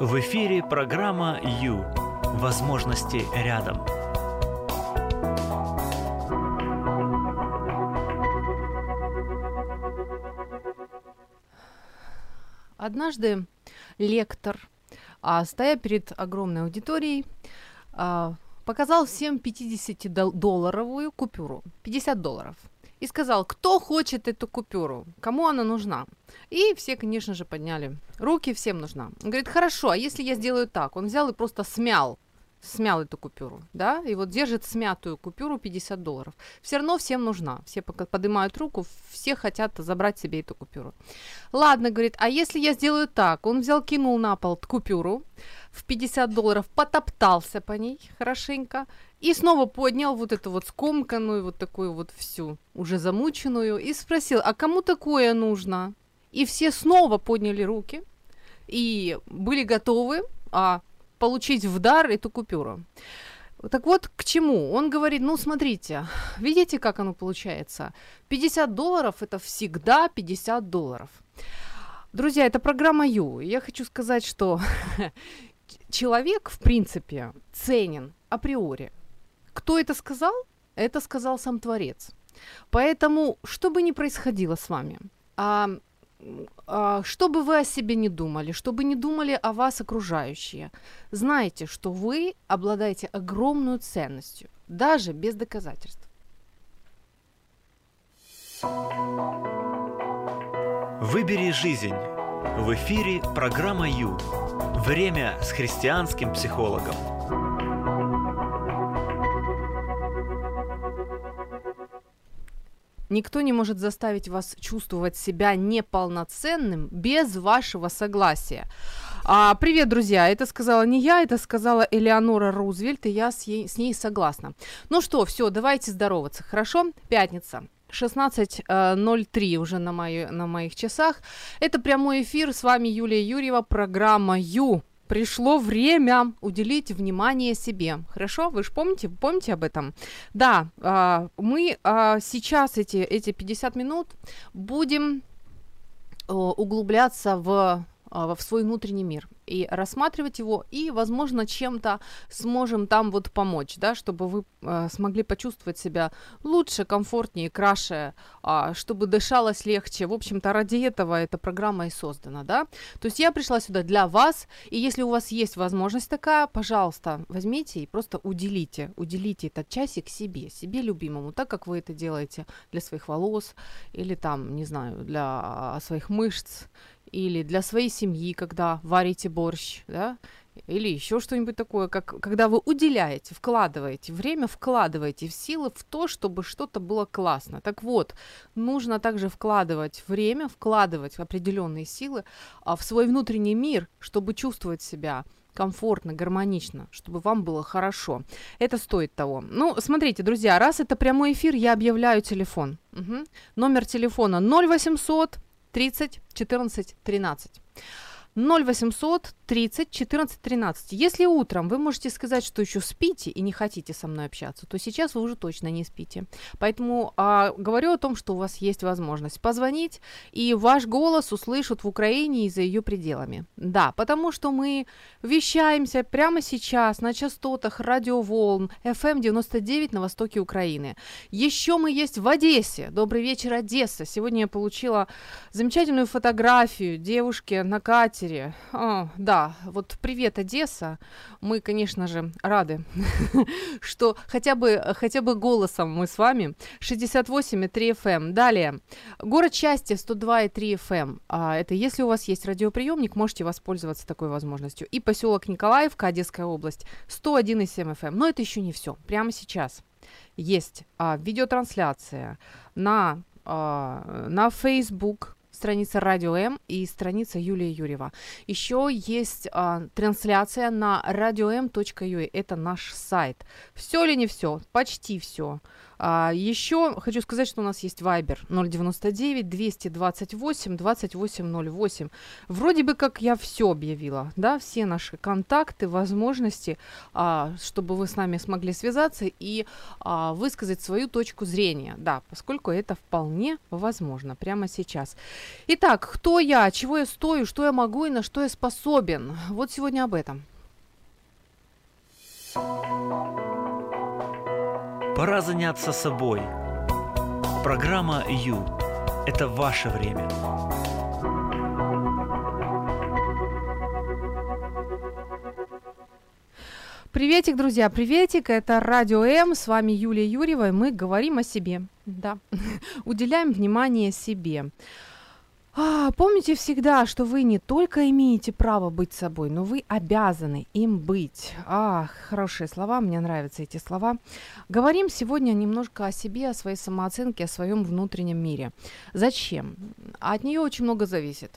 В эфире программа «Ю». Возможности рядом. Однажды лектор, а, стоя перед огромной аудиторией, а, показал всем 50-долларовую купюру. 50 долларов. И сказал, кто хочет эту купюру, кому она нужна. И все, конечно же, подняли руки, всем нужна. Он говорит, хорошо, а если я сделаю так? Он взял и просто смял смял эту купюру, да, и вот держит смятую купюру 50 долларов. Все равно всем нужна. Все поднимают руку, все хотят забрать себе эту купюру. Ладно, говорит, а если я сделаю так? Он взял, кинул на пол купюру в 50 долларов, потоптался по ней хорошенько и снова поднял вот эту вот скомканную, вот такую вот всю, уже замученную, и спросил, а кому такое нужно? И все снова подняли руки и были готовы а, получить в дар эту купюру. Так вот, к чему? Он говорит, ну, смотрите, видите, как оно получается? 50 долларов – это всегда 50 долларов. Друзья, это программа Ю. Я хочу сказать, что человек, в принципе, ценен априори. Кто это сказал? Это сказал сам Творец. Поэтому, что бы ни происходило с вами, а, а, что бы вы о себе не думали, что бы не думали о вас окружающие, знайте, что вы обладаете огромной ценностью, даже без доказательств. Выбери жизнь. В эфире программа Ю. Время с христианским психологом. Никто не может заставить вас чувствовать себя неполноценным без вашего согласия. А, привет, друзья! Это сказала не я, это сказала Элеонора Рузвельт, и я с, ей, с ней согласна. Ну что, все, давайте здороваться, хорошо? Пятница. 16.03 уже на, мои, на моих часах. Это прямой эфир. С вами Юлия Юрьева, программа Ю пришло время уделить внимание себе. Хорошо? Вы же помните, помните об этом? Да, а, мы а, сейчас эти, эти 50 минут будем углубляться в, а, в свой внутренний мир и рассматривать его, и, возможно, чем-то сможем там вот помочь, да, чтобы вы э, смогли почувствовать себя лучше, комфортнее, краше, э, чтобы дышалось легче. В общем-то, ради этого эта программа и создана, да. То есть я пришла сюда для вас, и если у вас есть возможность такая, пожалуйста, возьмите и просто уделите, уделите этот часик себе, себе любимому, так как вы это делаете для своих волос или там, не знаю, для своих мышц, или для своей семьи, когда варите борщ, да, или еще что-нибудь такое, как когда вы уделяете, вкладываете время, вкладываете в силы в то, чтобы что-то было классно. Так вот, нужно также вкладывать время, вкладывать определенные силы а, в свой внутренний мир, чтобы чувствовать себя комфортно, гармонично, чтобы вам было хорошо. Это стоит того. Ну, смотрите, друзья, раз это прямой эфир, я объявляю телефон. Угу. Номер телефона 0800 30 14 13. 0800 30 14 13. Если утром вы можете сказать, что еще спите и не хотите со мной общаться, то сейчас вы уже точно не спите. Поэтому а, говорю о том, что у вас есть возможность позвонить, и ваш голос услышат в Украине и за ее пределами. Да, потому что мы вещаемся прямо сейчас на частотах радиоволн FM 99 на востоке Украины. Еще мы есть в Одессе. Добрый вечер, Одесса. Сегодня я получила замечательную фотографию девушки на катере. О, да, вот привет, Одесса. Мы, конечно же, рады, что хотя бы, хотя бы голосом мы с вами. 68,3 FM. Эм. Далее. Город счастья 102,3 FM. А, это если у вас есть радиоприемник, можете воспользоваться такой возможностью. И поселок Николаевка, Одесская область, 101,7 FM. Эм. Но это еще не все. Прямо сейчас есть а, видеотрансляция на, а, на Facebook, страница Радио М и страница Юлия Юрьева. Еще есть а, трансляция на радиом.ua, это наш сайт. Все или не все? Почти все. А, еще хочу сказать, что у нас есть Viber 099 228 2808. Вроде бы как я все объявила, да, все наши контакты, возможности, а, чтобы вы с нами смогли связаться и а, высказать свою точку зрения, да, поскольку это вполне возможно прямо сейчас. Итак, кто я, чего я стою, что я могу и на что я способен. Вот сегодня об этом. Пора заняться собой. Программа «Ю» – это ваше время. Приветик, друзья, приветик. Это Радио М. С вами Юлия Юрьева. И мы говорим о себе. Да. Уделяем внимание себе. А, помните всегда, что вы не только имеете право быть собой, но вы обязаны им быть. А, хорошие слова, мне нравятся эти слова. Говорим сегодня немножко о себе, о своей самооценке, о своем внутреннем мире. Зачем? От нее очень много зависит.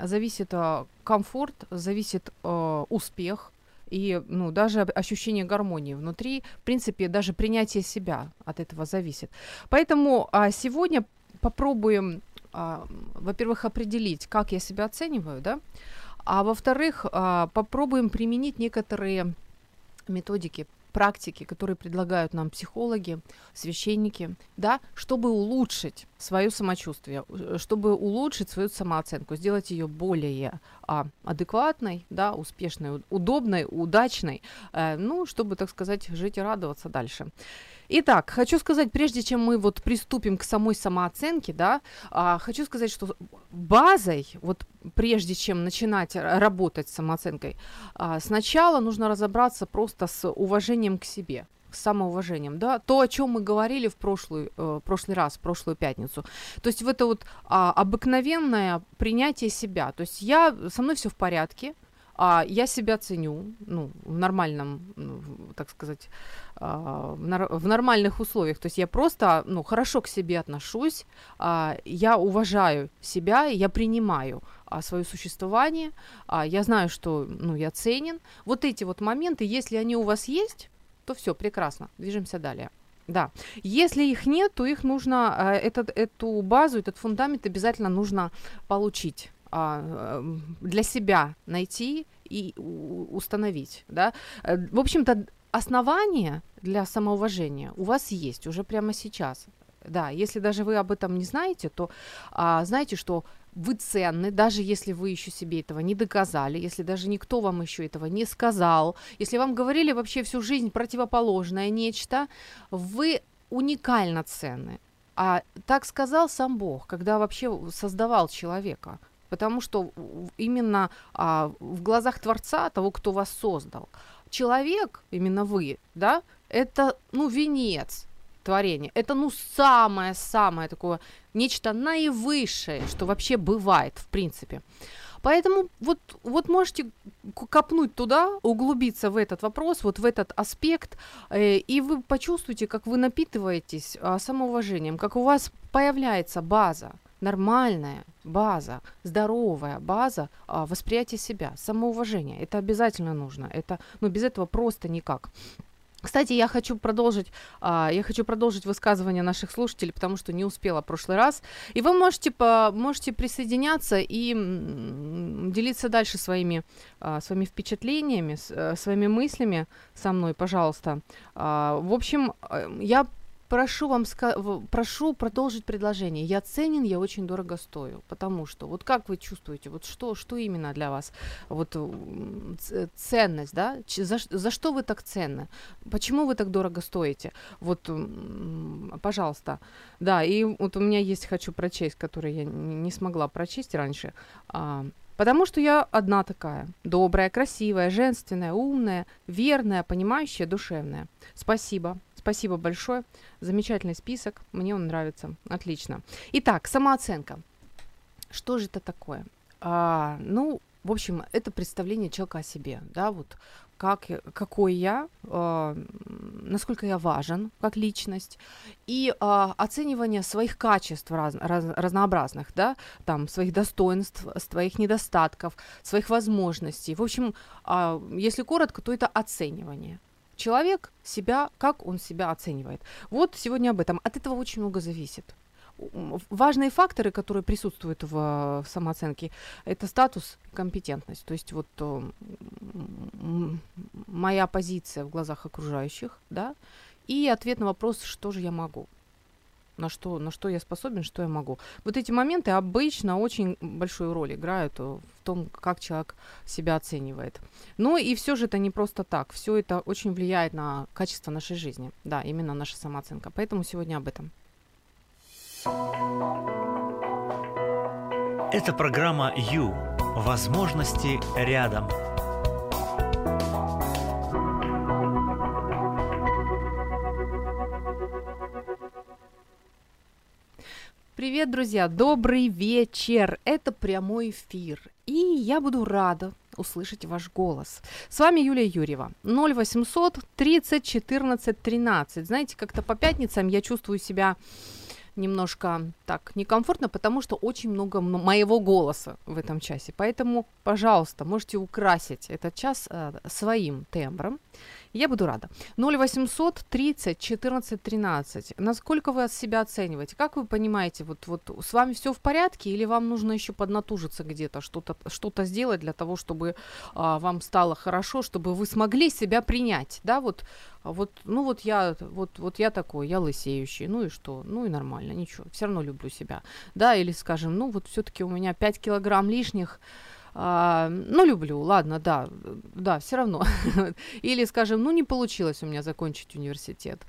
Зависит э, комфорт, зависит э, успех, и ну, даже ощущение гармонии внутри, в принципе, даже принятие себя от этого зависит. Поэтому а, сегодня попробуем во-первых, определить, как я себя оцениваю, да, а во-вторых, а, попробуем применить некоторые методики, практики, которые предлагают нам психологи, священники, да, чтобы улучшить свое самочувствие, э, чтобы улучшить свою самооценку, сделать ее более а, адекватной, да, успешной, удобной, удачной, э, ну, чтобы, так сказать, жить и радоваться дальше. Итак, хочу сказать, прежде чем мы вот приступим к самой самооценке, да, а, хочу сказать, что базой, вот прежде чем начинать работать с самооценкой, а, сначала нужно разобраться просто с уважением к себе с самоуважением, да, то, о чем мы говорили в прошлый, э, прошлый раз, в прошлую пятницу. То есть в это вот а, обыкновенное принятие себя. То есть я, со мной все в порядке, а, я себя ценю, ну, в нормальном, ну, так сказать, а, в, нар- в нормальных условиях. То есть я просто, ну, хорошо к себе отношусь, а, я уважаю себя, я принимаю а, свое существование, а, я знаю, что, ну, я ценен. Вот эти вот моменты, если они у вас есть, то все, прекрасно, движемся далее. Да. Если их нет, то их нужно, э, этот, эту базу, этот фундамент обязательно нужно получить а, эм, для себя найти и установить. Да? Э, в общем-то, основание для самоуважения у вас есть уже прямо сейчас. Да, если даже вы об этом не знаете, то а, знаете, что вы ценны, даже если вы еще себе этого не доказали, если даже никто вам еще этого не сказал, если вам говорили вообще всю жизнь противоположное нечто, вы уникально ценны. А так сказал сам Бог, когда вообще создавал человека потому что именно а, в глазах Творца, того, кто вас создал, человек, именно вы, да, это, ну, венец творения. Это, ну, самое-самое такое, нечто наивысшее, что вообще бывает, в принципе. Поэтому вот, вот можете копнуть туда, углубиться в этот вопрос, вот в этот аспект, э, и вы почувствуете, как вы напитываетесь э, самоуважением, как у вас появляется база, нормальная база, здоровая база а, восприятия себя, самоуважения. Это обязательно нужно. Это, ну, без этого просто никак. Кстати, я хочу продолжить, а, я хочу продолжить высказывание наших слушателей, потому что не успела в прошлый раз. И вы можете, по, можете присоединяться и делиться дальше своими, а, своими впечатлениями, э, своими мыслями со мной, пожалуйста. А, в общем, э, я прошу вам прошу продолжить предложение. Я ценен, я очень дорого стою, потому что вот как вы чувствуете, вот что что именно для вас вот ценность, да? За, за что вы так ценны? Почему вы так дорого стоите? Вот, пожалуйста, да. И вот у меня есть хочу прочесть, который я не смогла прочесть раньше. А, Потому что я одна такая. Добрая, красивая, женственная, умная, верная, понимающая, душевная. Спасибо. Спасибо большое. Замечательный список. Мне он нравится. Отлично. Итак, самооценка. Что же это такое? А, ну, в общем, это представление человека о себе, да, вот как, какой я, э, насколько я важен как личность, и э, оценивание своих качеств раз, раз, разнообразных, да, там, своих достоинств, своих недостатков, своих возможностей. В общем, э, если коротко, то это оценивание. Человек себя, как он себя оценивает. Вот сегодня об этом. От этого очень много зависит. Важные факторы, которые присутствуют в, в самооценке, это статус, компетентность. То есть вот моя позиция в глазах окружающих, да, и ответ на вопрос, что же я могу на что, на что я способен, что я могу. Вот эти моменты обычно очень большую роль играют в том, как человек себя оценивает. Но и все же это не просто так. Все это очень влияет на качество нашей жизни. Да, именно наша самооценка. Поэтому сегодня об этом. Это программа «Ю». Возможности рядом. Привет, друзья! Добрый вечер! Это прямой эфир. И я буду рада услышать ваш голос. С вами Юлия Юрьева. 0800 30 14 13. Знаете, как-то по пятницам я чувствую себя немножко так некомфортно, потому что очень много моего голоса в этом часе. Поэтому, пожалуйста, можете украсить этот час э, своим тембром. Я буду рада. 0800 30 14 13. Насколько вы себя оцениваете? Как вы понимаете, вот, вот с вами все в порядке или вам нужно еще поднатужиться где-то, что-то что сделать для того, чтобы а, вам стало хорошо, чтобы вы смогли себя принять, да, вот, вот, ну вот я, вот, вот я такой, я лысеющий, ну и что, ну и нормально, ничего, все равно люблю себя, да, или скажем, ну вот все-таки у меня 5 килограмм лишних, а, ну, люблю, ладно, да, да, все равно. Или, скажем, ну, не получилось у меня закончить университет,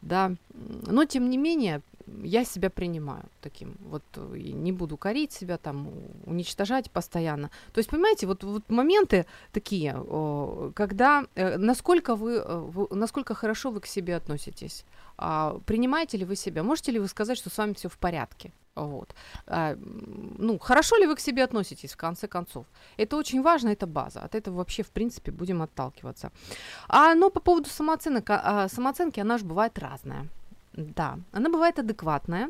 да, но, тем не менее, я себя принимаю таким, вот, и не буду корить себя, там, уничтожать постоянно. То есть, понимаете, вот, вот моменты такие, когда, э, насколько вы, э, вы, насколько хорошо вы к себе относитесь, а, принимаете ли вы себя, можете ли вы сказать, что с вами все в порядке? Вот. А, ну, хорошо ли вы к себе относитесь, в конце концов? Это очень важно, это база. От этого вообще, в принципе, будем отталкиваться. А, но по поводу самооценок, а, самооценки, она же бывает разная. Да, она бывает адекватная.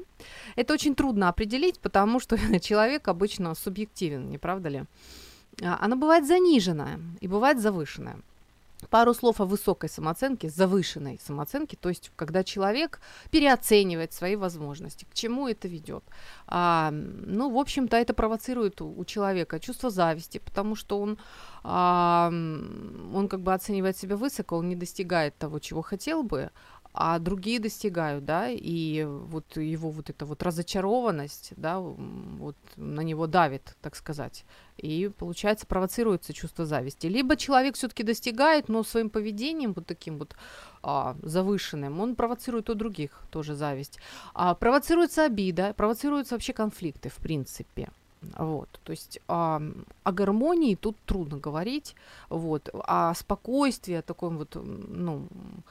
Это очень трудно определить, потому что человек обычно субъективен, не правда ли? А, она бывает заниженная и бывает завышенная. Пару слов о высокой самооценке, завышенной самооценке, то есть когда человек переоценивает свои возможности. К чему это ведет? А, ну, в общем-то, это провоцирует у, у человека чувство зависти, потому что он, а, он как бы оценивает себя высоко, он не достигает того, чего хотел бы, а другие достигают, да, и вот его вот эта вот разочарованность, да, вот на него давит, так сказать, и получается провоцируется чувство зависти. Либо человек все-таки достигает, но своим поведением вот таким вот а, завышенным, он провоцирует у других тоже зависть. А, провоцируется обида, провоцируются вообще конфликты, в принципе. Вот, то есть а, о гармонии тут трудно говорить, вот, о спокойствии, о таком вот, ну,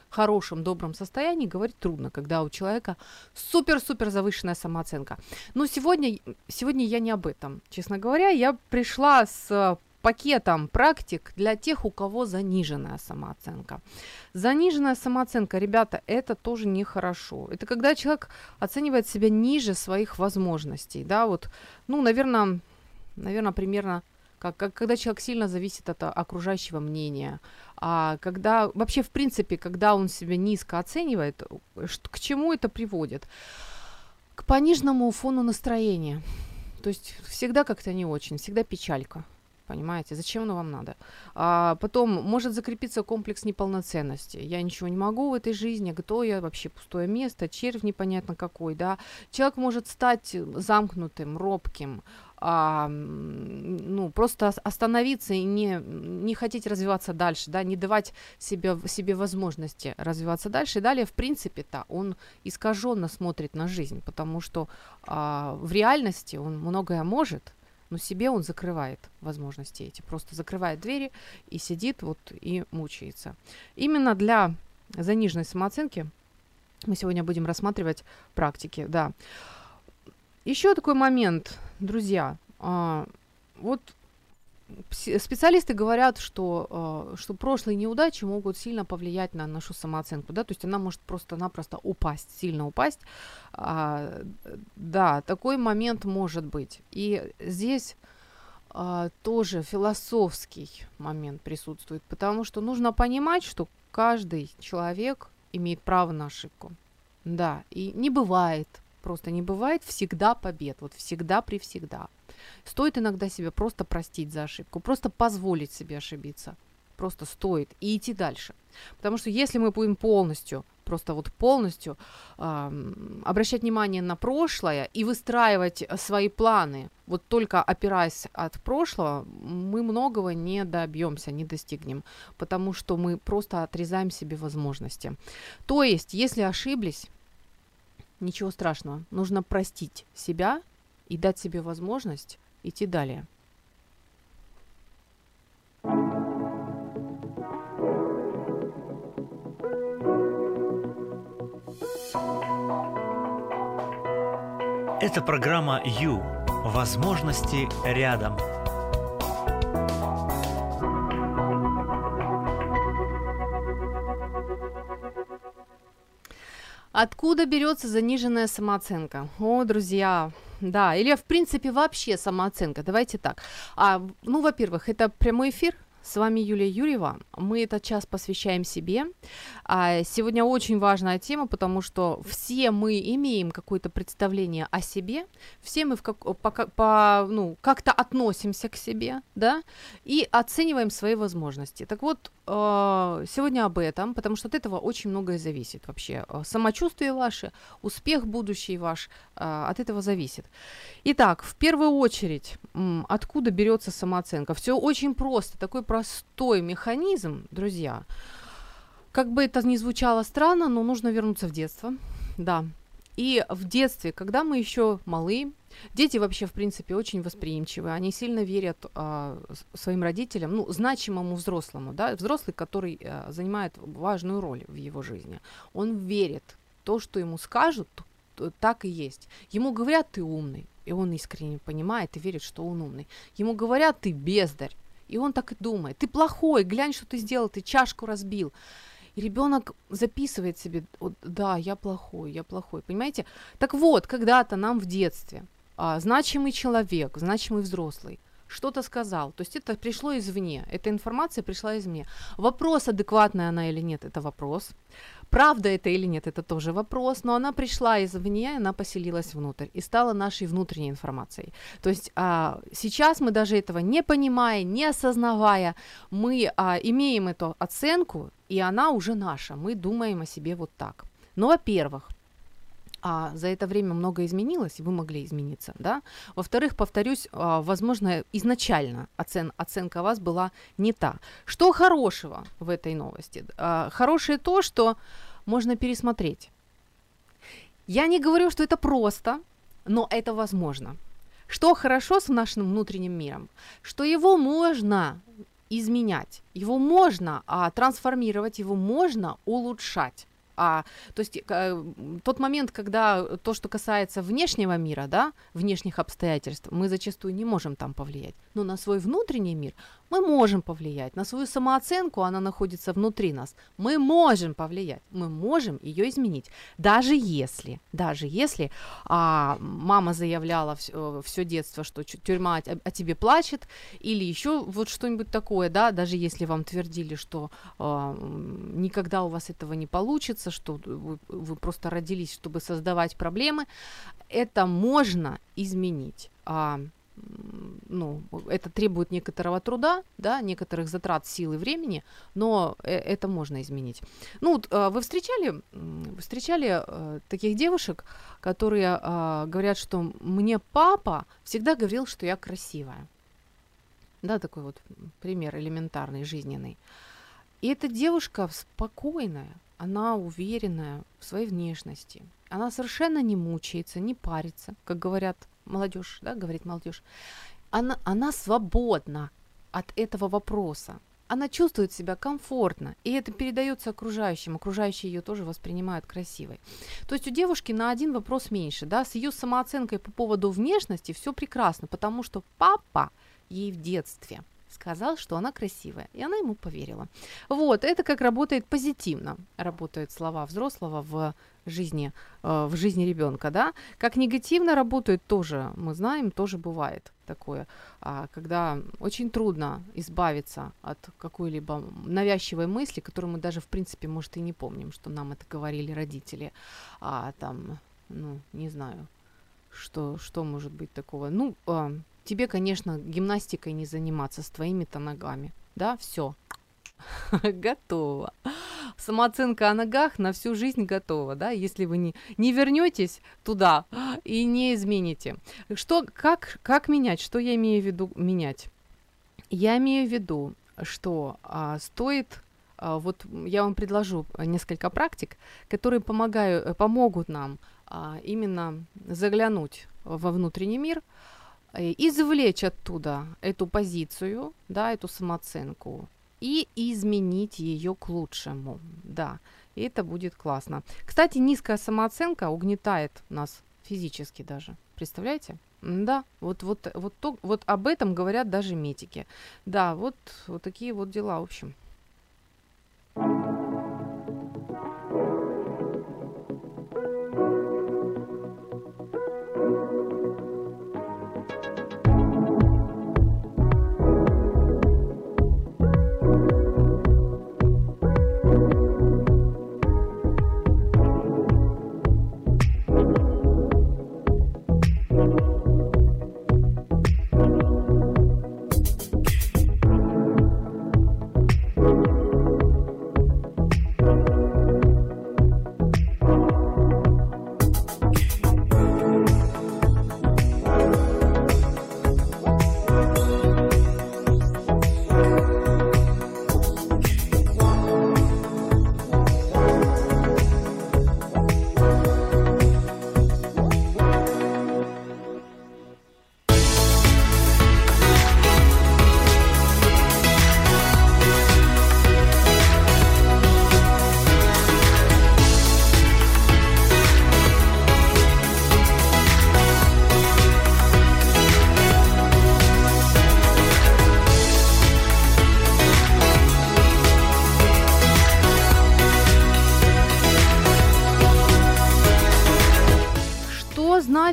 хорошем, добром состоянии говорить трудно, когда у человека супер-супер завышенная самооценка. Но сегодня, сегодня я не об этом, честно говоря, я пришла с пакетом практик для тех, у кого заниженная самооценка. Заниженная самооценка, ребята, это тоже нехорошо. Это когда человек оценивает себя ниже своих возможностей, да, вот, ну, наверное, наверное, примерно как, как когда человек сильно зависит от окружающего мнения, а когда вообще в принципе, когда он себя низко оценивает, к чему это приводит? К пониженному фону настроения. То есть всегда как-то не очень, всегда печалька понимаете? Зачем оно вам надо? А потом может закрепиться комплекс неполноценности. Я ничего не могу в этой жизни, кто я, вообще пустое место, червь непонятно какой, да? Человек может стать замкнутым, робким, а, ну, просто остановиться и не, не хотеть развиваться дальше, да, не давать себе, себе возможности развиваться дальше. И далее, в принципе-то, он искаженно смотрит на жизнь, потому что а, в реальности он многое может, но себе он закрывает возможности эти, просто закрывает двери и сидит вот и мучается. Именно для заниженной самооценки мы сегодня будем рассматривать практики, да. Еще такой момент, друзья, а, вот специалисты говорят, что, э, что прошлые неудачи могут сильно повлиять на нашу самооценку, да, то есть она может просто-напросто упасть, сильно упасть. А, да, такой момент может быть. И здесь а, тоже философский момент присутствует, потому что нужно понимать, что каждый человек имеет право на ошибку. Да, и не бывает, просто не бывает всегда побед, вот всегда при всегда. Стоит иногда себе просто простить за ошибку, просто позволить себе ошибиться. Просто стоит и идти дальше. Потому что если мы будем полностью, просто вот полностью э, обращать внимание на прошлое и выстраивать свои планы, вот только опираясь от прошлого, мы многого не добьемся, не достигнем, потому что мы просто отрезаем себе возможности. То есть, если ошиблись, ничего страшного, нужно простить себя и дать себе возможность идти далее. Это программа «Ю». Возможности рядом. Откуда берется заниженная самооценка? О, друзья, да, или в принципе вообще самооценка. Давайте так. А, ну, во-первых, это прямой эфир, с вами Юлия Юрьева. Мы этот час посвящаем себе. А сегодня очень важная тема, потому что все мы имеем какое-то представление о себе, все мы в как, по, по, ну, как-то относимся к себе, да, и оцениваем свои возможности. Так вот, э, сегодня об этом, потому что от этого очень многое зависит вообще. Э, самочувствие ваше, успех будущий ваш, э, от этого зависит. Итак, в первую очередь, откуда берется самооценка? Все очень просто, такой простой механизм, друзья. Как бы это ни звучало странно, но нужно вернуться в детство. Да. И в детстве, когда мы еще малы, дети вообще, в принципе, очень восприимчивы, они сильно верят а, своим родителям, ну, значимому взрослому, да, взрослый, который а, занимает важную роль в его жизни. Он верит то, что ему скажут, так и есть. Ему говорят, ты умный, и он искренне понимает и верит, что он умный. Ему говорят, ты бездарь, и он так и думает, ты плохой, глянь, что ты сделал, ты чашку разбил. И ребенок записывает себе, да, я плохой, я плохой, понимаете? Так вот, когда-то нам в детстве а, значимый человек, значимый взрослый что-то сказал. То есть это пришло извне, эта информация пришла извне. Вопрос, адекватная она или нет, это вопрос. Правда это или нет, это тоже вопрос, но она пришла извне, она поселилась внутрь и стала нашей внутренней информацией. То есть а, сейчас мы даже этого не понимая, не осознавая, мы а, имеем эту оценку, и она уже наша, мы думаем о себе вот так. Ну, во-первых, а за это время много изменилось, и вы могли измениться, да. Во-вторых, повторюсь, а, возможно, изначально оцен, оценка вас была не та. Что хорошего в этой новости? А, хорошее то, что можно пересмотреть. Я не говорю, что это просто, но это возможно. Что хорошо с нашим внутренним миром? Что его можно изменять, его можно а, трансформировать, его можно улучшать. А, то есть э, тот момент, когда то, что касается внешнего мира, да, внешних обстоятельств, мы зачастую не можем там повлиять. Но на свой внутренний мир мы можем повлиять. На свою самооценку она находится внутри нас. Мы можем повлиять, мы можем ее изменить. Даже если, даже если а, мама заявляла все, все детство, что тюрьма о, о тебе плачет, или еще вот что-нибудь такое, да, даже если вам твердили, что а, никогда у вас этого не получится, что вы, вы просто родились, чтобы создавать проблемы, это можно изменить. А, ну, это требует некоторого труда, да, некоторых затрат сил и времени, но э, это можно изменить. Ну, вот, а, вы встречали, встречали э, таких девушек, которые а, говорят, что мне папа всегда говорил, что я красивая. Да, такой вот пример элементарный, жизненный. И эта девушка спокойная, она уверенная в своей внешности. Она совершенно не мучается, не парится, как говорят молодежь, да, говорит молодежь, она, она свободна от этого вопроса. Она чувствует себя комфортно, и это передается окружающим. Окружающие ее тоже воспринимают красивой. То есть у девушки на один вопрос меньше, да, с ее самооценкой по поводу внешности все прекрасно, потому что папа ей в детстве сказал, что она красивая, и она ему поверила. Вот, это как работает позитивно, работают слова взрослого в жизни, э, в жизни ребенка, да. Как негативно работают тоже, мы знаем, тоже бывает такое, а, когда очень трудно избавиться от какой-либо навязчивой мысли, которую мы даже, в принципе, может, и не помним, что нам это говорили родители, а там, ну, не знаю, что, что может быть такого. Ну, а, тебе, конечно, гимнастикой не заниматься с твоими-то ногами, да, все, готово. Самооценка о ногах на всю жизнь готова, да, если вы не, не вернетесь туда и не измените. Что, как, как менять? Что я имею в виду менять? Я имею в виду, что а, стоит а, вот я вам предложу несколько практик, которые помогают, помогут нам а, именно заглянуть во внутренний мир, извлечь оттуда эту позицию, да, эту самооценку, и изменить ее к лучшему. Да, и это будет классно. Кстати, низкая самооценка угнетает нас физически даже. Представляете? Да, вот, вот, вот, то, вот об этом говорят даже медики. Да, вот, вот такие вот дела, в общем.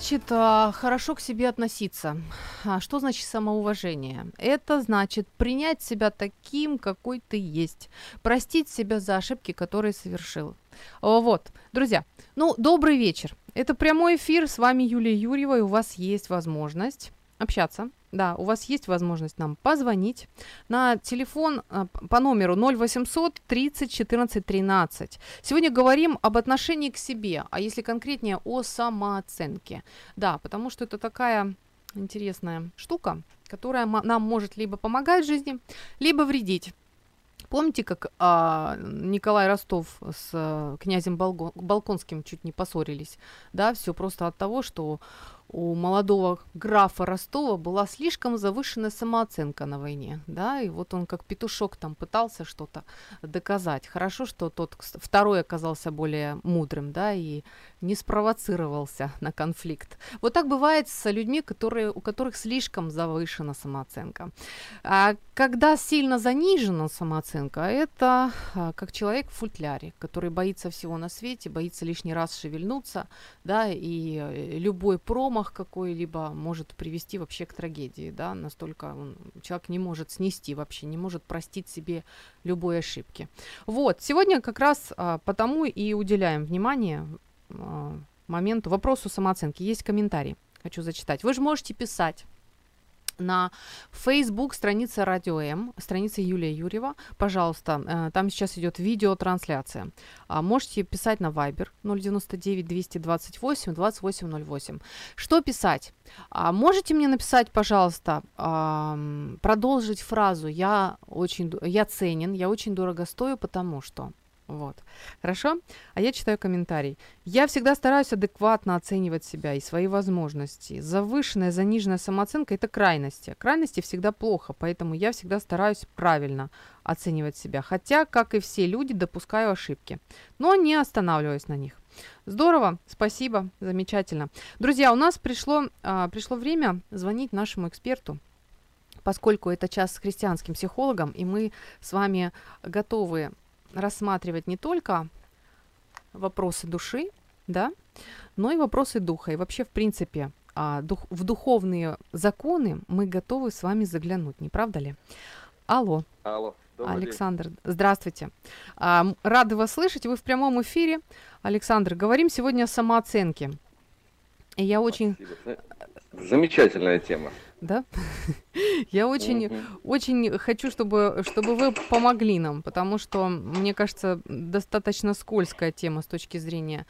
Значит а, хорошо к себе относиться? А что значит самоуважение? Это значит принять себя таким, какой ты есть, простить себя за ошибки, которые совершил. Вот, друзья, ну, добрый вечер. Это прямой эфир, с вами Юлия Юрьева, и у вас есть возможность общаться да, у вас есть возможность нам позвонить на телефон а, по номеру 0800 30 14 13. Сегодня говорим об отношении к себе, а если конкретнее о самооценке. Да, потому что это такая интересная штука, которая нам может либо помогать в жизни, либо вредить. Помните, как а, Николай Ростов с а, князем Балго- Балконским чуть не поссорились? Да, все просто от того, что у молодого графа Ростова была слишком завышенная самооценка на войне, да, и вот он как петушок там пытался что-то доказать. Хорошо, что тот второй оказался более мудрым, да, и не спровоцировался на конфликт. Вот так бывает с людьми, которые, у которых слишком завышена самооценка. А когда сильно занижена самооценка, это а, как человек в футляре, который боится всего на свете, боится лишний раз шевельнуться, да, и э, любой промах какой-либо может привести вообще к трагедии, да, настолько он, человек не может снести вообще, не может простить себе любой ошибки. Вот, сегодня как раз а, потому и уделяем внимание моменту, вопросу самооценки. Есть комментарий, хочу зачитать. Вы же можете писать на Facebook страница Радио М, страница Юлия Юрьева. Пожалуйста, э, там сейчас идет видеотрансляция. А, можете писать на Viber 099 228 2808. Что писать? А, можете мне написать, пожалуйста, продолжить фразу «Я очень я ценен, я очень дорого стою, потому что…» Вот. Хорошо? А я читаю комментарий. Я всегда стараюсь адекватно оценивать себя и свои возможности. Завышенная, заниженная самооценка – это крайности. Крайности всегда плохо, поэтому я всегда стараюсь правильно оценивать себя. Хотя, как и все люди, допускаю ошибки. Но не останавливаюсь на них. Здорово, спасибо, замечательно. Друзья, у нас пришло, а, пришло время звонить нашему эксперту, поскольку это час с христианским психологом, и мы с вами готовы рассматривать не только вопросы души, да, но и вопросы духа. И вообще, в принципе, а, дух, в духовные законы мы готовы с вами заглянуть, не правда ли? Алло. Алло. Александр, день. здравствуйте. А, рады вас слышать. Вы в прямом эфире. Александр, говорим сегодня о самооценке. И я очень... Замечательная тема. Да? Я очень, mm-hmm. очень хочу, чтобы, чтобы вы помогли нам, потому что, мне кажется, достаточно скользкая тема с точки зрения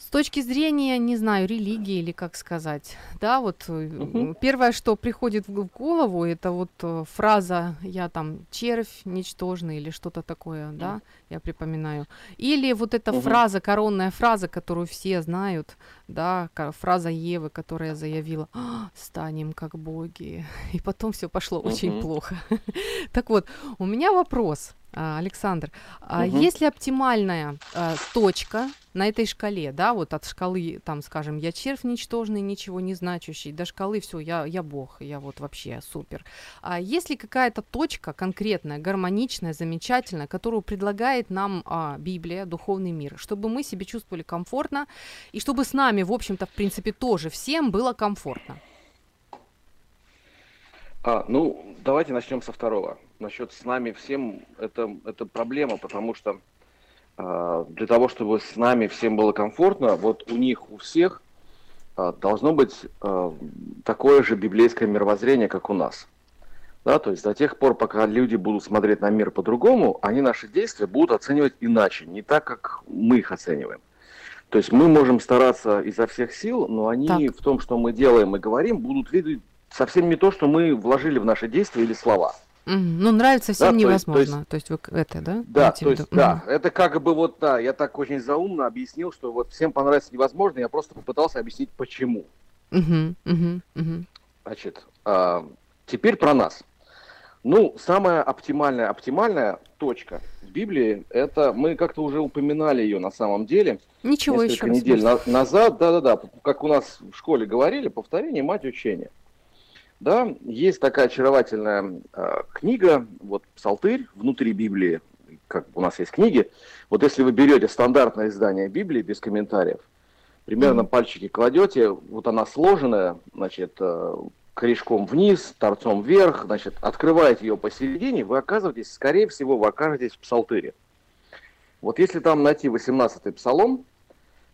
с точки зрения, не знаю, религии или как сказать, да, вот угу. первое, что приходит в голову, это вот э, фраза «я там червь ничтожный» или что-то такое, да, я припоминаю. Или вот эта угу. фраза, коронная фраза, которую все знают, да, фраза Евы, которая заявила «А, «станем как боги», и потом все пошло угу. очень плохо. так вот, у меня вопрос – а, Александр, угу. есть ли оптимальная а, точка на этой шкале, да, вот от шкалы, там, скажем, я червь ничтожный, ничего не значащий, до шкалы все, я, я бог, я вот вообще супер. А есть ли какая-то точка конкретная, гармоничная, замечательная, которую предлагает нам а, Библия, духовный мир, чтобы мы себя чувствовали комфортно и чтобы с нами, в общем-то, в принципе, тоже всем было комфортно? А, ну, давайте начнем со второго насчет с нами всем это, это проблема, потому что э, для того, чтобы с нами всем было комфортно, вот у них, у всех э, должно быть э, такое же библейское мировоззрение, как у нас. Да, то есть до тех пор, пока люди будут смотреть на мир по-другому, они наши действия будут оценивать иначе, не так, как мы их оцениваем. То есть мы можем стараться изо всех сил, но они так. в том, что мы делаем и говорим, будут видеть совсем не то, что мы вложили в наши действия или слова. Ну, нравится всем да, невозможно. То есть, то есть вы это, да? Да, то есть, да. Это как бы вот, да, я так очень заумно объяснил, что вот всем понравится невозможно, я просто попытался объяснить, почему. Угу, угу. Значит, а, теперь про нас. Ну, самая оптимальная, оптимальная точка Библии, это мы как-то уже упоминали ее на самом деле. Ничего несколько еще недель на, назад, да-да-да, как у нас в школе говорили, повторение мать учения. Да, есть такая очаровательная э, книга, вот Псалтырь внутри Библии, как у нас есть книги. Вот если вы берете стандартное издание Библии без комментариев, примерно mm-hmm. пальчики кладете, вот она сложенная, значит, э, корешком вниз, торцом вверх, значит, открываете ее посередине, вы оказываетесь, скорее всего, вы окажетесь в Псалтыре. Вот если там найти 18-й псалом,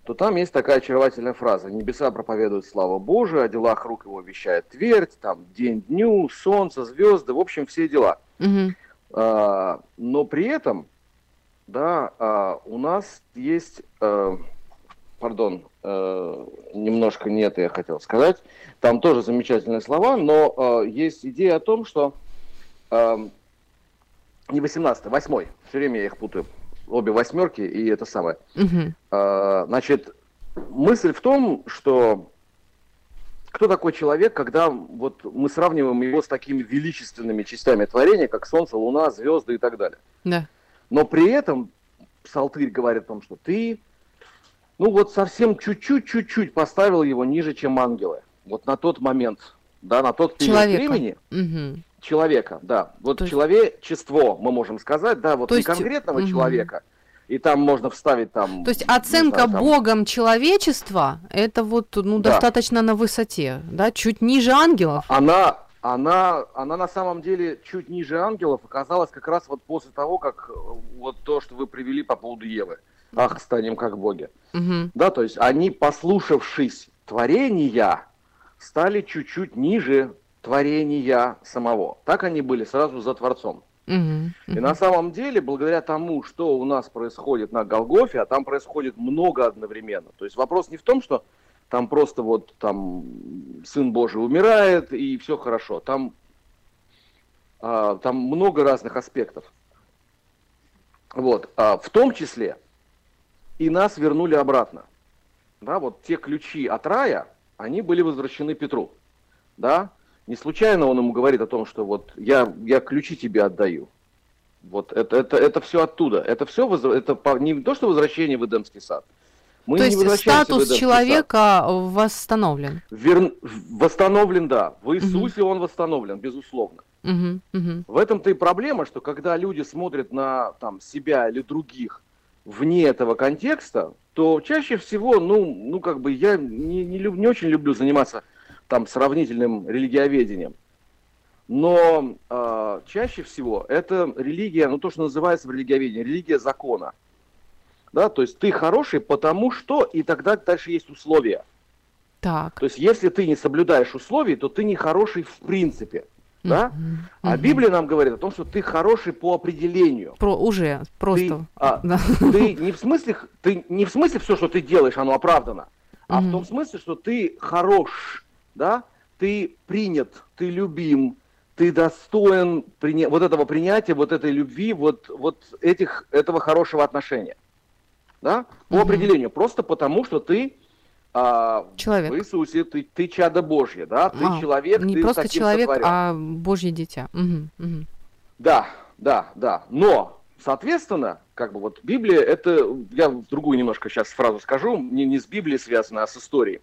то там есть такая очаровательная фраза. Небеса проповедуют славу Божию, о делах рук его вещает твердь, там день дню, солнце, звезды, в общем, все дела. Угу. А, но при этом, да, а, у нас есть, а, пардон, а, немножко нет, я хотел сказать, там тоже замечательные слова, но а, есть идея о том, что а, не 18, 8, все время я их путаю обе восьмерки и это самое. Угу. А, значит, мысль в том, что кто такой человек, когда вот мы сравниваем его с такими величественными частями творения, как Солнце, Луна, звезды и так далее. Да. Но при этом Псалтырь говорит о том, что ты, ну вот совсем чуть-чуть, чуть-чуть поставил его ниже, чем ангелы. Вот на тот момент, да, на тот период Человека. времени. Угу человека, да. Вот есть... человечество, мы можем сказать, да, вот То не есть... конкретного угу. человека, и там можно вставить там... То есть оценка знаю, там... Богом человечества, это вот, ну, да. достаточно на высоте, да, чуть ниже ангелов. Она, она, она на самом деле чуть ниже ангелов оказалась как раз вот после того, как э, вот то, что вы привели по поводу Евы. Ах, станем как боги. Угу. Да, то есть они, послушавшись творения, стали чуть-чуть ниже творения самого. Так они были сразу за Творцом. Uh-huh, И на самом деле, благодаря тому, что у нас происходит на Голгофе, а там происходит много одновременно. То есть вопрос не в том, что там просто вот там Сын Божий умирает и все хорошо. Там, а, там много разных аспектов. Вот. А в том числе и нас вернули обратно. Да, вот те ключи от рая, они были возвращены Петру. Да? Не случайно он ему говорит о том, что вот я, я ключи тебе отдаю. Вот это, это, это все оттуда. Это все это не то, что возвращение в Эдемский сад. Мы то есть статус человека сад. восстановлен? Вер... Восстановлен, да. В Иисусе угу. он восстановлен, безусловно. Угу, угу. В этом-то и проблема, что когда люди смотрят на там, себя или других вне этого контекста, то чаще всего, ну, ну как бы я не, не, люб, не очень люблю заниматься там сравнительным религиоведением. Но э, чаще всего это религия, ну то, что называется в религиоведении, религия закона. Да, то есть ты хороший потому что, и тогда дальше есть условия. Так. То есть если ты не соблюдаешь условий, то ты не хороший в принципе. Да? Mm-hmm. А Библия нам говорит о том, что ты хороший по определению. Про уже просто. Ты, а, да. ты не в смысле, ты не в смысле все, что ты делаешь, оно оправдано, mm-hmm. а в том смысле, что ты хорош, да, ты принят, ты любим, ты достоин приня... вот этого принятия, вот этой любви, вот, вот этих, этого хорошего отношения. Да? По mm-hmm. определению. Просто потому, что ты а, человек. в Иисусе, ты, ты чадо Божье, да? Ты а, человек, не ты просто человек, сотворен. а Божье дитя. Угу, угу. Да, да, да. Но, соответственно, как бы вот Библия, это, я другую немножко сейчас фразу скажу, не, не с Библией связано, а с историей.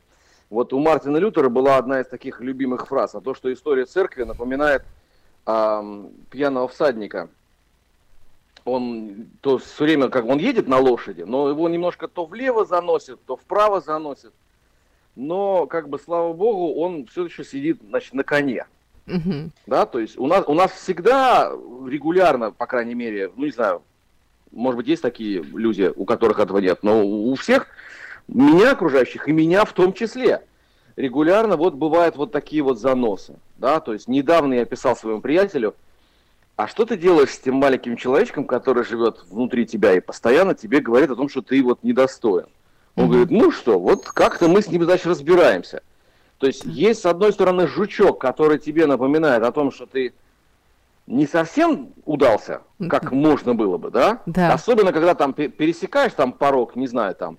Вот у Мартина Лютера была одна из таких любимых фраз, а то, что история церкви напоминает э, пьяного всадника. Он то все время, как он едет на лошади, но его немножко то влево заносит, то вправо заносит. Но, как бы, слава богу, он все еще сидит, значит, на коне. Угу. Да, то есть у нас, у нас всегда регулярно, по крайней мере, ну не знаю, может быть, есть такие люди, у которых этого нет, но у всех меня окружающих, и меня в том числе, регулярно вот бывают вот такие вот заносы, да, то есть недавно я писал своему приятелю, а что ты делаешь с тем маленьким человечком, который живет внутри тебя и постоянно тебе говорит о том, что ты вот недостоин? Он говорит, ну что, вот как-то мы с ним, значит, разбираемся. То есть есть, с одной стороны, жучок, который тебе напоминает о том, что ты не совсем удался, как можно было бы, да? да? Особенно, когда там пересекаешь там порог, не знаю, там,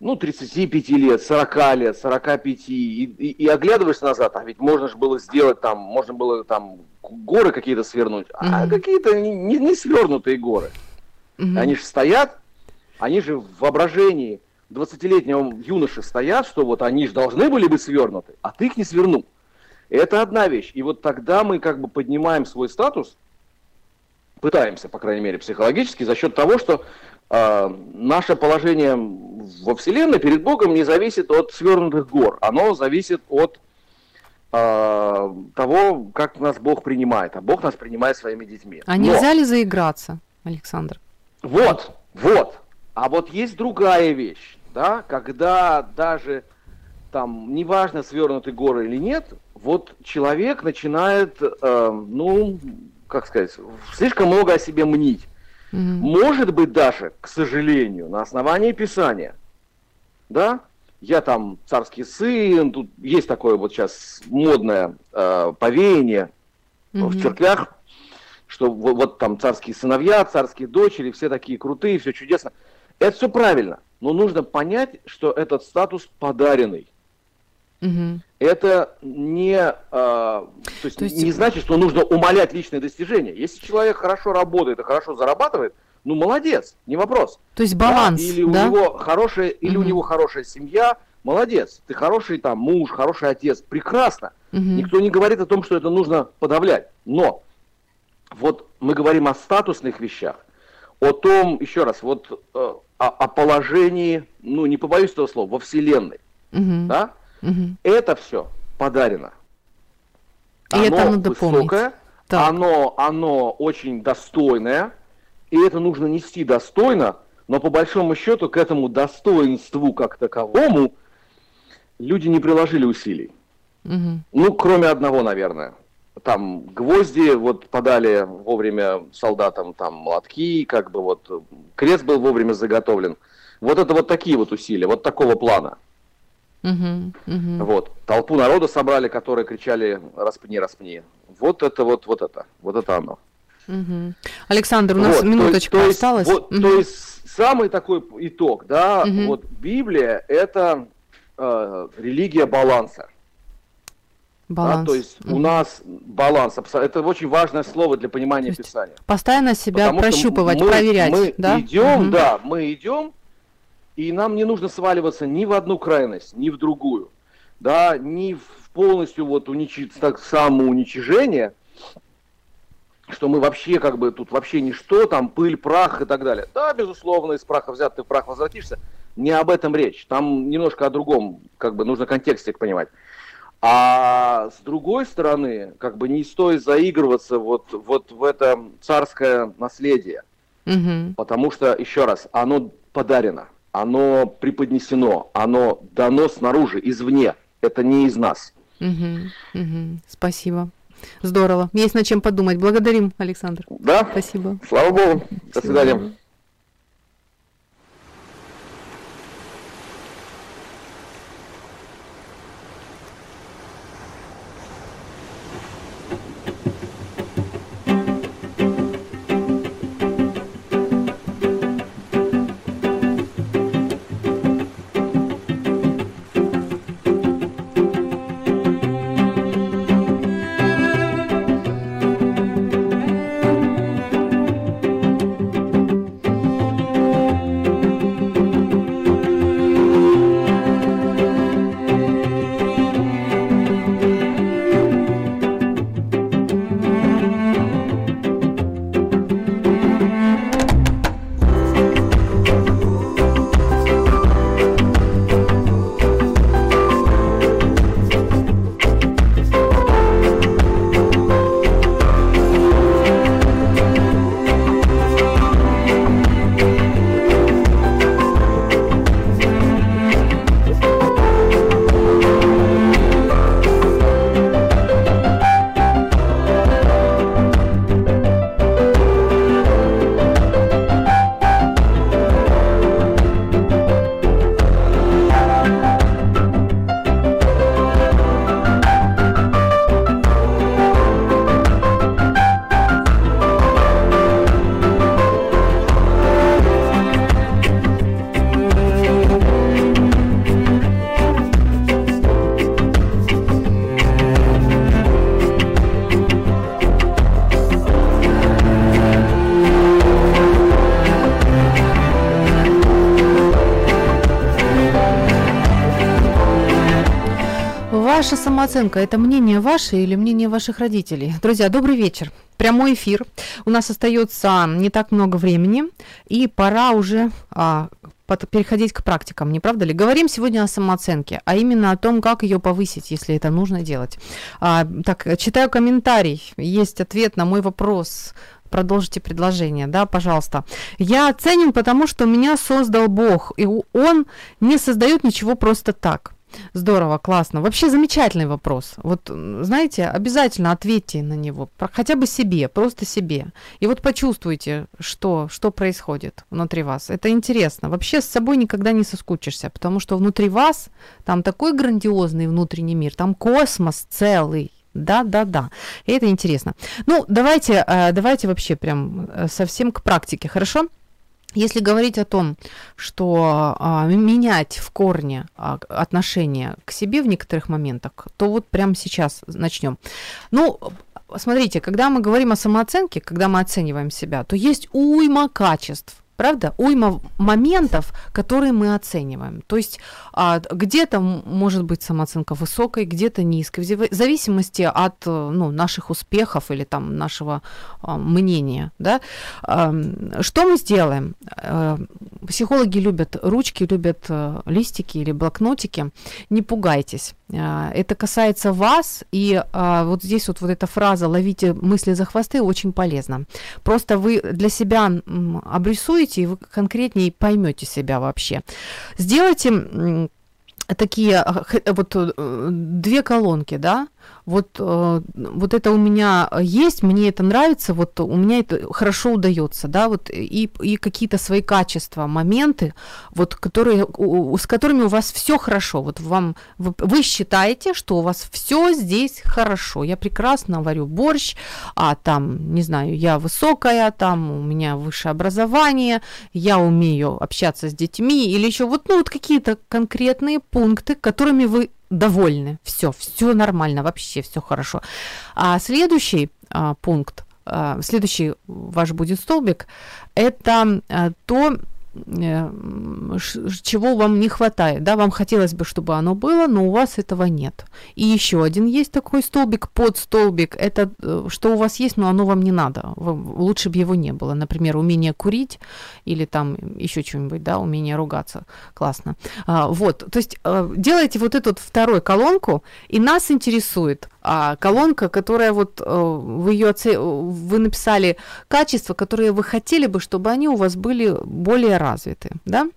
ну, 35 лет, 40 лет, 45, и, и, и оглядываешься назад, а ведь можно же было сделать там, можно было там горы какие-то свернуть, mm-hmm. а какие-то не, не свернутые горы. Mm-hmm. Они же стоят, они же в воображении 20-летнего юноши стоят, что вот они же должны были быть свернуты, а ты их не свернул. Это одна вещь. И вот тогда мы как бы поднимаем свой статус, пытаемся, по крайней мере, психологически, за счет того, что э, наше положение во Вселенной перед Богом не зависит от свернутых гор, оно зависит от э, того, как нас Бог принимает, а Бог нас принимает своими детьми. А нельзя ли заиграться, Александр? Вот, вот. А вот есть другая вещь, да, когда даже там, неважно, свернуты горы или нет, вот человек начинает, э, ну, как сказать, слишком много о себе мнить. Угу. Может быть даже, к сожалению, на основании Писания, да, я там царский сын, тут есть такое вот сейчас модное э, повеяние угу. в церквях, что вот, вот там царские сыновья, царские дочери, все такие крутые, все чудесно. Это все правильно, но нужно понять, что этот статус подаренный. Угу. Это не, э, то есть то есть... не значит, что нужно умалять личные достижения. Если человек хорошо работает и хорошо зарабатывает, ну молодец, не вопрос. То есть баланс, да? Или да? у него хорошая, или угу. у него хорошая семья, молодец. Ты хороший там муж, хороший отец, прекрасно. Угу. Никто не говорит о том, что это нужно подавлять. Но вот мы говорим о статусных вещах, о том, еще раз, вот э, о, о положении, ну не побоюсь этого слова, во Вселенной, угу. да? Угу. Это все подарено. И оно это надо высокое, помнить. оно, оно очень достойное, и это нужно нести достойно, но по большому счету к этому достоинству как таковому люди не приложили усилий. Угу. Ну, кроме одного, наверное. Там гвозди вот подали вовремя солдатам, там молотки, как бы вот крест был вовремя заготовлен. Вот это вот такие вот усилия, вот такого плана. Угу, угу. Вот. Толпу народа собрали, которые кричали «распни, распни». Вот это вот, вот это, вот это оно. Угу. Александр, у нас вот, минуточка то есть, осталась. Вот, угу. То есть самый такой итог, да, угу. вот Библия это э, религия баланса. Баланс. Да, то есть угу. у нас баланс, это очень важное слово для понимания Писания. Постоянно себя Потому прощупывать, мы, проверять. Мы да? идем, угу. да, мы идем и нам не нужно сваливаться ни в одну крайность, ни в другую. Да, ни в полностью вот уничи... так, самоуничижение, что мы вообще как бы тут вообще ничто, там пыль, прах и так далее. Да, безусловно, из праха взят ты в прах возвратишься. не об этом речь. Там немножко о другом, как бы нужно контекстик понимать. А с другой стороны, как бы не стоит заигрываться вот, вот в это царское наследие. Угу. Потому что, еще раз, оно подарено, оно преподнесено, оно дано снаружи, извне. Это не из нас. Угу, угу. Спасибо. Здорово. Есть над чем подумать. Благодарим, Александр. Да. Спасибо. Слава Богу. До свидания. Самооценка – это мнение ваше или мнение ваших родителей? Друзья, добрый вечер. Прямой эфир. У нас остается не так много времени, и пора уже а, под, переходить к практикам, не правда ли? Говорим сегодня о самооценке, а именно о том, как ее повысить, если это нужно делать. А, так, читаю комментарий. Есть ответ на мой вопрос продолжите предложение, да, пожалуйста. Я ценен, потому что меня создал Бог, и Он не создает ничего просто так. Здорово, классно. Вообще замечательный вопрос. Вот, знаете, обязательно ответьте на него, хотя бы себе, просто себе. И вот почувствуйте, что, что происходит внутри вас. Это интересно. Вообще с собой никогда не соскучишься, потому что внутри вас там такой грандиозный внутренний мир, там космос целый. Да, да, да. И это интересно. Ну, давайте, э, давайте вообще прям э, совсем к практике, хорошо? Если говорить о том, что а, менять в корне а, отношение к себе в некоторых моментах, то вот прямо сейчас начнем. Ну, смотрите, когда мы говорим о самооценке, когда мы оцениваем себя, то есть уйма качеств, правда, уйма моментов, которые мы оцениваем. То есть а, где-то может быть самооценка высокой, где-то низкой, в зависимости от ну, наших успехов или там нашего а, мнения. Да? Что мы сделаем? А, психологи любят ручки, любят а, листики или блокнотики. Не пугайтесь. А, это касается вас, и а, вот здесь вот, вот эта фраза «ловите мысли за хвосты» очень полезна. Просто вы для себя обрисуете, и вы конкретнее поймете себя вообще. Сделайте такие вот э, две колонки, да, вот, э, вот это у меня есть, мне это нравится, вот у меня это хорошо удается, да, вот и, и какие-то свои качества, моменты, вот которые, с которыми у вас все хорошо, вот вам, вы, вы считаете, что у вас все здесь хорошо, я прекрасно варю борщ, а там, не знаю, я высокая, там у меня высшее образование, я умею общаться с детьми, или еще вот, ну, вот какие-то конкретные пункты, которыми вы довольны. Все, все нормально, вообще все хорошо. А следующий а, пункт, а, следующий ваш будет столбик, это а, то, чего вам не хватает, да, вам хотелось бы, чтобы оно было, но у вас этого нет. И еще один есть такой столбик, под столбик, это э, что у вас есть, но оно вам не надо, лучше бы его не было, например, умение курить или там еще что-нибудь, да, умение ругаться, классно. А, вот, то есть э, делайте вот эту вторую колонку, и нас интересует а, колонка, которая вот э, вы ее вы написали качества, которые вы хотели бы, чтобы они у вас были более развиты, да?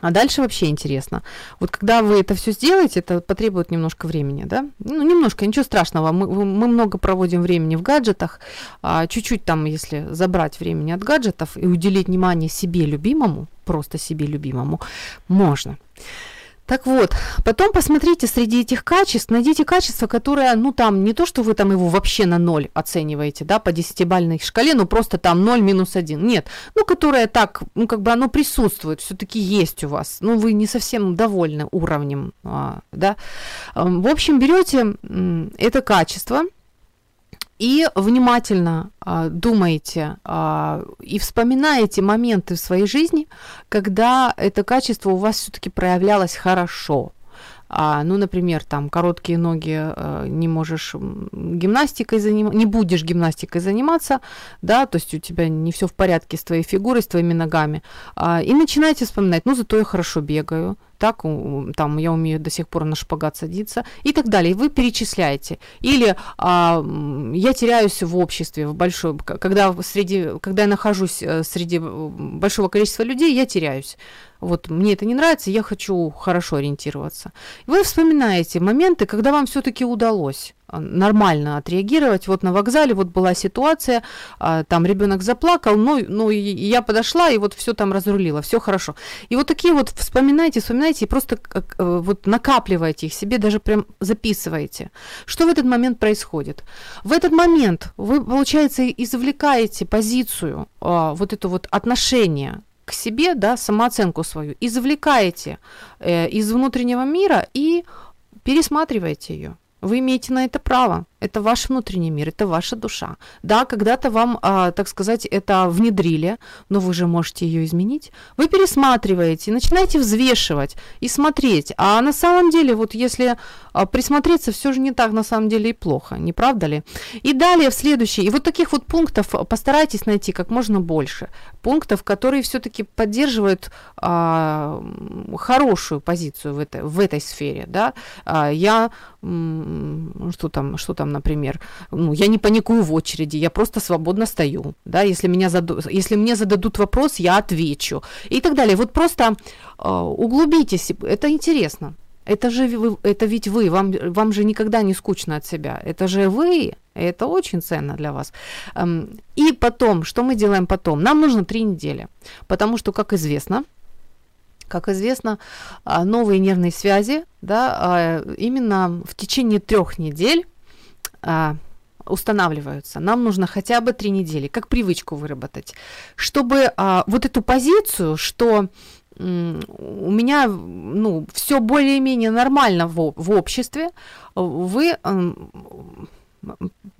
А дальше вообще интересно. Вот когда вы это все сделаете, это потребует немножко времени, да? Ну, немножко, ничего страшного. Мы, мы много проводим времени в гаджетах. А чуть-чуть там, если забрать времени от гаджетов и уделить внимание себе любимому, просто себе любимому, можно. Так вот, потом посмотрите среди этих качеств, найдите качество, которое, ну там, не то, что вы там его вообще на ноль оцениваете, да, по десятибальной шкале, ну просто там 0 минус 1. Нет, ну которое так, ну как бы оно присутствует, все-таки есть у вас, ну вы не совсем довольны уровнем, а, да. В общем, берете это качество, и внимательно а, думаете а, и вспоминаете моменты в своей жизни, когда это качество у вас все-таки проявлялось хорошо. А, ну, например, там короткие ноги а, не можешь гимнастикой заниматься, не будешь гимнастикой заниматься, да, то есть у тебя не все в порядке с твоей фигурой, с твоими ногами. А, и начинаете вспоминать, ну, зато я хорошо бегаю, так, там, я умею до сих пор на шпагат садиться и так далее. Вы перечисляете. Или а, я теряюсь в обществе, в большой, когда, среди, когда я нахожусь э, среди большого количества людей, я теряюсь. Вот мне это не нравится, я хочу хорошо ориентироваться. Вы вспоминаете моменты, когда вам все-таки удалось нормально отреагировать. Вот на вокзале вот была ситуация, а, там ребенок заплакал, ну, ну и я подошла и вот все там разрулила, все хорошо. И вот такие вот вспоминайте, вспоминайте и просто э, вот накапливайте их себе, даже прям записываете. Что в этот момент происходит? В этот момент вы, получается, извлекаете позицию, а, вот это вот отношение к себе, да, самооценку свою, извлекаете э, из внутреннего мира и пересматриваете ее. Вы имеете на это право. Это ваш внутренний мир, это ваша душа. Да, когда-то вам, а, так сказать, это внедрили, но вы же можете ее изменить. Вы пересматриваете, начинаете взвешивать и смотреть. А на самом деле, вот если а, присмотреться, все же не так на самом деле и плохо, не правда ли? И далее в следующий. И вот таких вот пунктов постарайтесь найти как можно больше. Пунктов, которые все-таки поддерживают а, хорошую позицию в этой, в этой сфере. Да? А, я, что там, что там, например, ну, я не паникую в очереди, я просто свободно стою, да, если, меня заду... если мне зададут вопрос, я отвечу и так далее. Вот просто э, углубитесь, это интересно. Это же вы, это ведь вы, вам, вам же никогда не скучно от себя. Это же вы, это очень ценно для вас. Эм, и потом, что мы делаем потом? Нам нужно три недели, потому что, как известно, как известно, а, новые нервные связи, да, а, именно в течение трех недель а, устанавливаются. Нам нужно хотя бы три недели, как привычку выработать, чтобы а, вот эту позицию, что у меня ну, все более-менее нормально в, в обществе, вы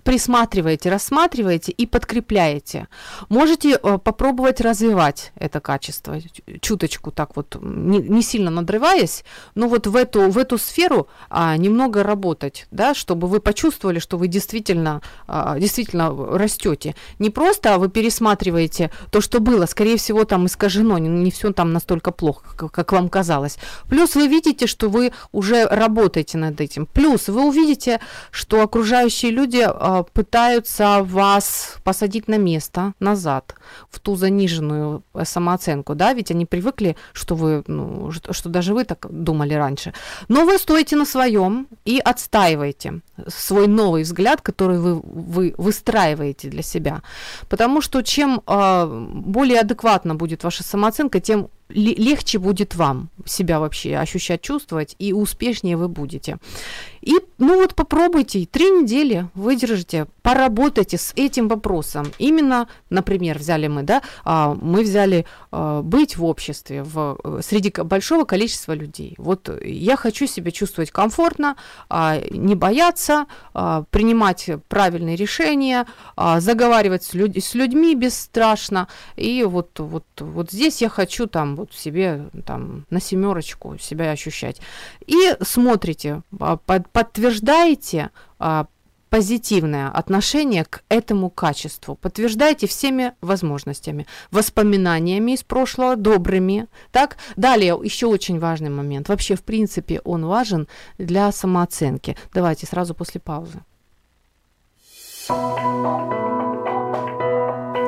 присматриваете, рассматриваете и подкрепляете. Можете э, попробовать развивать это качество, чуточку так вот, не, сильно надрываясь, но вот в эту, в эту сферу а, немного работать, да, чтобы вы почувствовали, что вы действительно, а, действительно растете. Не просто вы пересматриваете то, что было, скорее всего, там искажено, не, не все там настолько плохо, как, как вам казалось. Плюс вы видите, что вы уже работаете над этим. Плюс вы увидите, что окружающие люди а, пытаются вас посадить на место назад, в ту заниженную э, самооценку, да, ведь они привыкли, что вы, ну, что, что даже вы так думали раньше. Но вы стоите на своем и отстаиваете свой новый взгляд, который вы, вы выстраиваете для себя. Потому что чем э, более адекватна будет ваша самооценка, тем легче будет вам себя вообще ощущать, чувствовать, и успешнее вы будете. И, ну вот попробуйте, три недели выдержите, поработайте с этим вопросом. Именно, например, взяли мы, да, а, мы взяли а, быть в обществе, в, э, среди большого количества людей. Вот я хочу себя чувствовать комфортно, а, не бояться, принимать правильные решения, заговаривать с, людь, с людьми бесстрашно. И вот, вот, вот здесь я хочу там вот себе там на семерочку себя ощущать. И смотрите, под, подтверждаете позитивное отношение к этому качеству. Подтверждайте всеми возможностями, воспоминаниями из прошлого, добрыми. Так? Далее, еще очень важный момент. Вообще, в принципе, он важен для самооценки. Давайте сразу после паузы.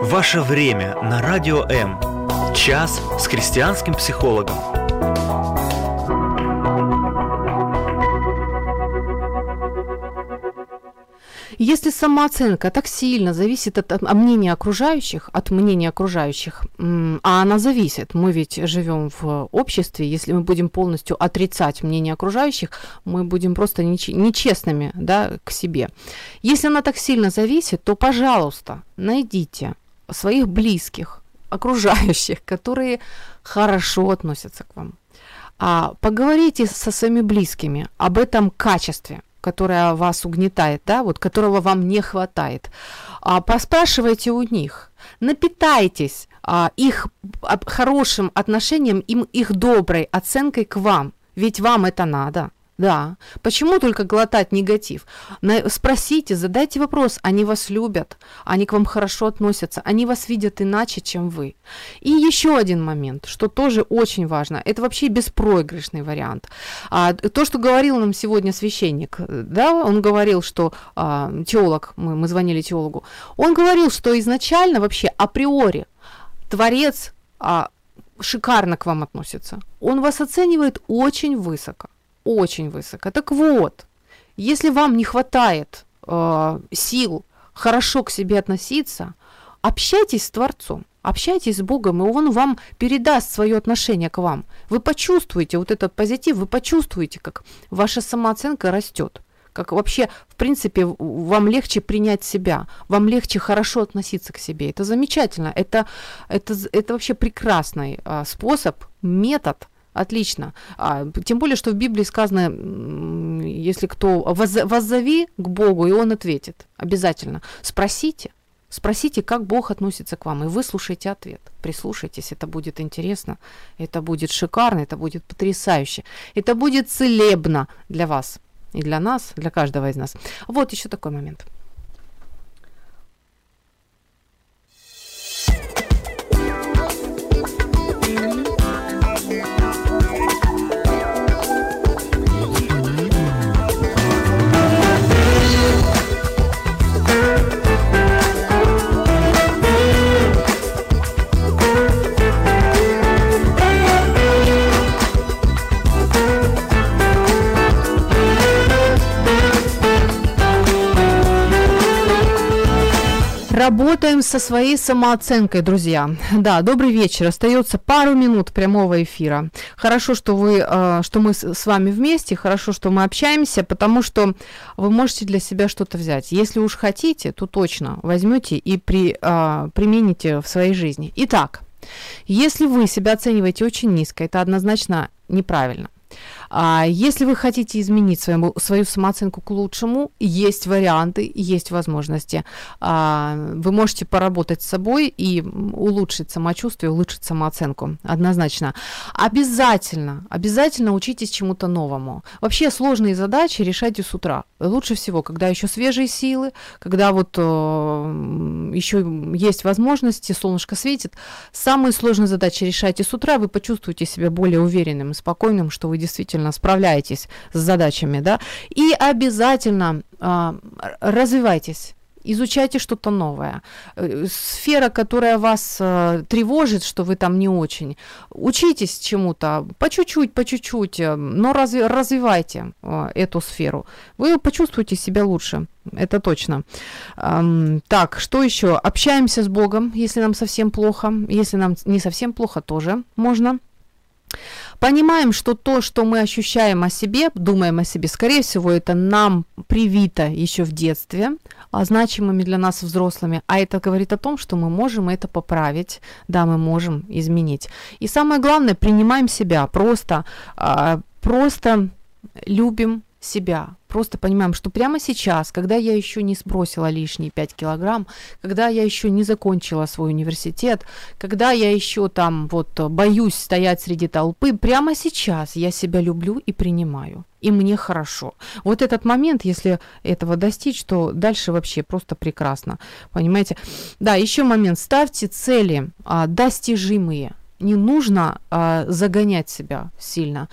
Ваше время на Радио М. Час с христианским психологом. Если самооценка так сильно зависит от, мнения окружающих, от мнения окружающих, а она зависит, мы ведь живем в обществе, если мы будем полностью отрицать мнение окружающих, мы будем просто нечестными да, к себе. Если она так сильно зависит, то, пожалуйста, найдите своих близких, окружающих, которые хорошо относятся к вам. А поговорите со своими близкими об этом качестве, которая вас угнетает, да, вот которого вам не хватает, а, поспрашивайте у них, напитайтесь а, их хорошим отношением, им, их доброй оценкой к вам, ведь вам это надо. Да. Почему только глотать негатив? Спросите, задайте вопрос. Они вас любят, они к вам хорошо относятся, они вас видят иначе, чем вы. И еще один момент, что тоже очень важно. Это вообще беспроигрышный вариант. А, то, что говорил нам сегодня священник, да, он говорил, что а, теолог, мы, мы звонили теологу, он говорил, что изначально вообще априори Творец а, шикарно к вам относится. Он вас оценивает очень высоко очень высоко. Так вот, если вам не хватает э, сил хорошо к себе относиться, общайтесь с Творцом, общайтесь с Богом, и Он вам передаст свое отношение к вам. Вы почувствуете вот этот позитив, вы почувствуете, как ваша самооценка растет как вообще, в принципе, вам легче принять себя, вам легче хорошо относиться к себе. Это замечательно, это, это, это вообще прекрасный а, способ, метод Отлично. А, тем более, что в Библии сказано, если кто воззови к Богу, и Он ответит. Обязательно. Спросите. Спросите, как Бог относится к вам, и выслушайте ответ. Прислушайтесь, это будет интересно, это будет шикарно, это будет потрясающе, это будет целебно для вас и для нас, для каждого из нас. Вот еще такой момент. Работаем со своей самооценкой, друзья. Да, добрый вечер. Остается пару минут прямого эфира. Хорошо, что вы, э, что мы с вами вместе, хорошо, что мы общаемся, потому что вы можете для себя что-то взять. Если уж хотите, то точно возьмете и при, э, примените в своей жизни. Итак, если вы себя оцениваете очень низко, это однозначно неправильно. А если вы хотите изменить свою, свою самооценку к лучшему, есть варианты, есть возможности. А, вы можете поработать с собой и улучшить самочувствие, улучшить самооценку. Однозначно. Обязательно, обязательно учитесь чему-то новому. Вообще сложные задачи решайте с утра. Лучше всего, когда еще свежие силы, когда вот э, еще есть возможности, солнышко светит. Самые сложные задачи решайте с утра, вы почувствуете себя более уверенным спокойным, что вы действительно справляетесь с задачами, да, и обязательно э, развивайтесь изучайте что-то новое. Э, сфера, которая вас э, тревожит, что вы там не очень, учитесь чему-то, по чуть-чуть, по чуть-чуть, э, но разви- развивайте э, эту сферу. Вы почувствуете себя лучше, это точно. Эм, так, что еще? Общаемся с Богом, если нам совсем плохо, если нам не совсем плохо, тоже можно. Понимаем, что то, что мы ощущаем о себе, думаем о себе, скорее всего, это нам привито еще в детстве, а значимыми для нас взрослыми, а это говорит о том, что мы можем это поправить, да, мы можем изменить. И самое главное, принимаем себя, просто, а, просто любим себя. Просто понимаем, что прямо сейчас, когда я еще не сбросила лишние 5 килограмм, когда я еще не закончила свой университет, когда я еще там вот боюсь стоять среди толпы, прямо сейчас я себя люблю и принимаю. И мне хорошо. Вот этот момент, если этого достичь, то дальше вообще просто прекрасно. Понимаете? Да, еще момент. Ставьте цели а, достижимые не нужно а, загонять себя сильно.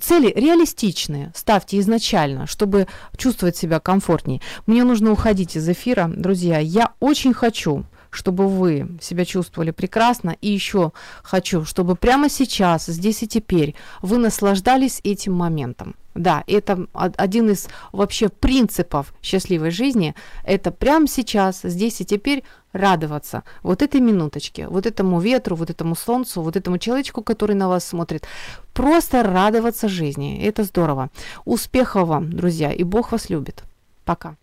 Цели реалистичные, ставьте изначально, чтобы чувствовать себя комфортнее. Мне нужно уходить из эфира, друзья. Я очень хочу чтобы вы себя чувствовали прекрасно. И еще хочу, чтобы прямо сейчас, здесь и теперь, вы наслаждались этим моментом. Да, это один из вообще принципов счастливой жизни. Это прямо сейчас, здесь и теперь радоваться вот этой минуточке, вот этому ветру, вот этому солнцу, вот этому человечку, который на вас смотрит. Просто радоваться жизни. Это здорово. Успехов вам, друзья, и Бог вас любит. Пока.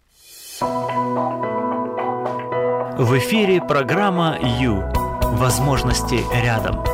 В эфире программа «Ю». Возможности рядом.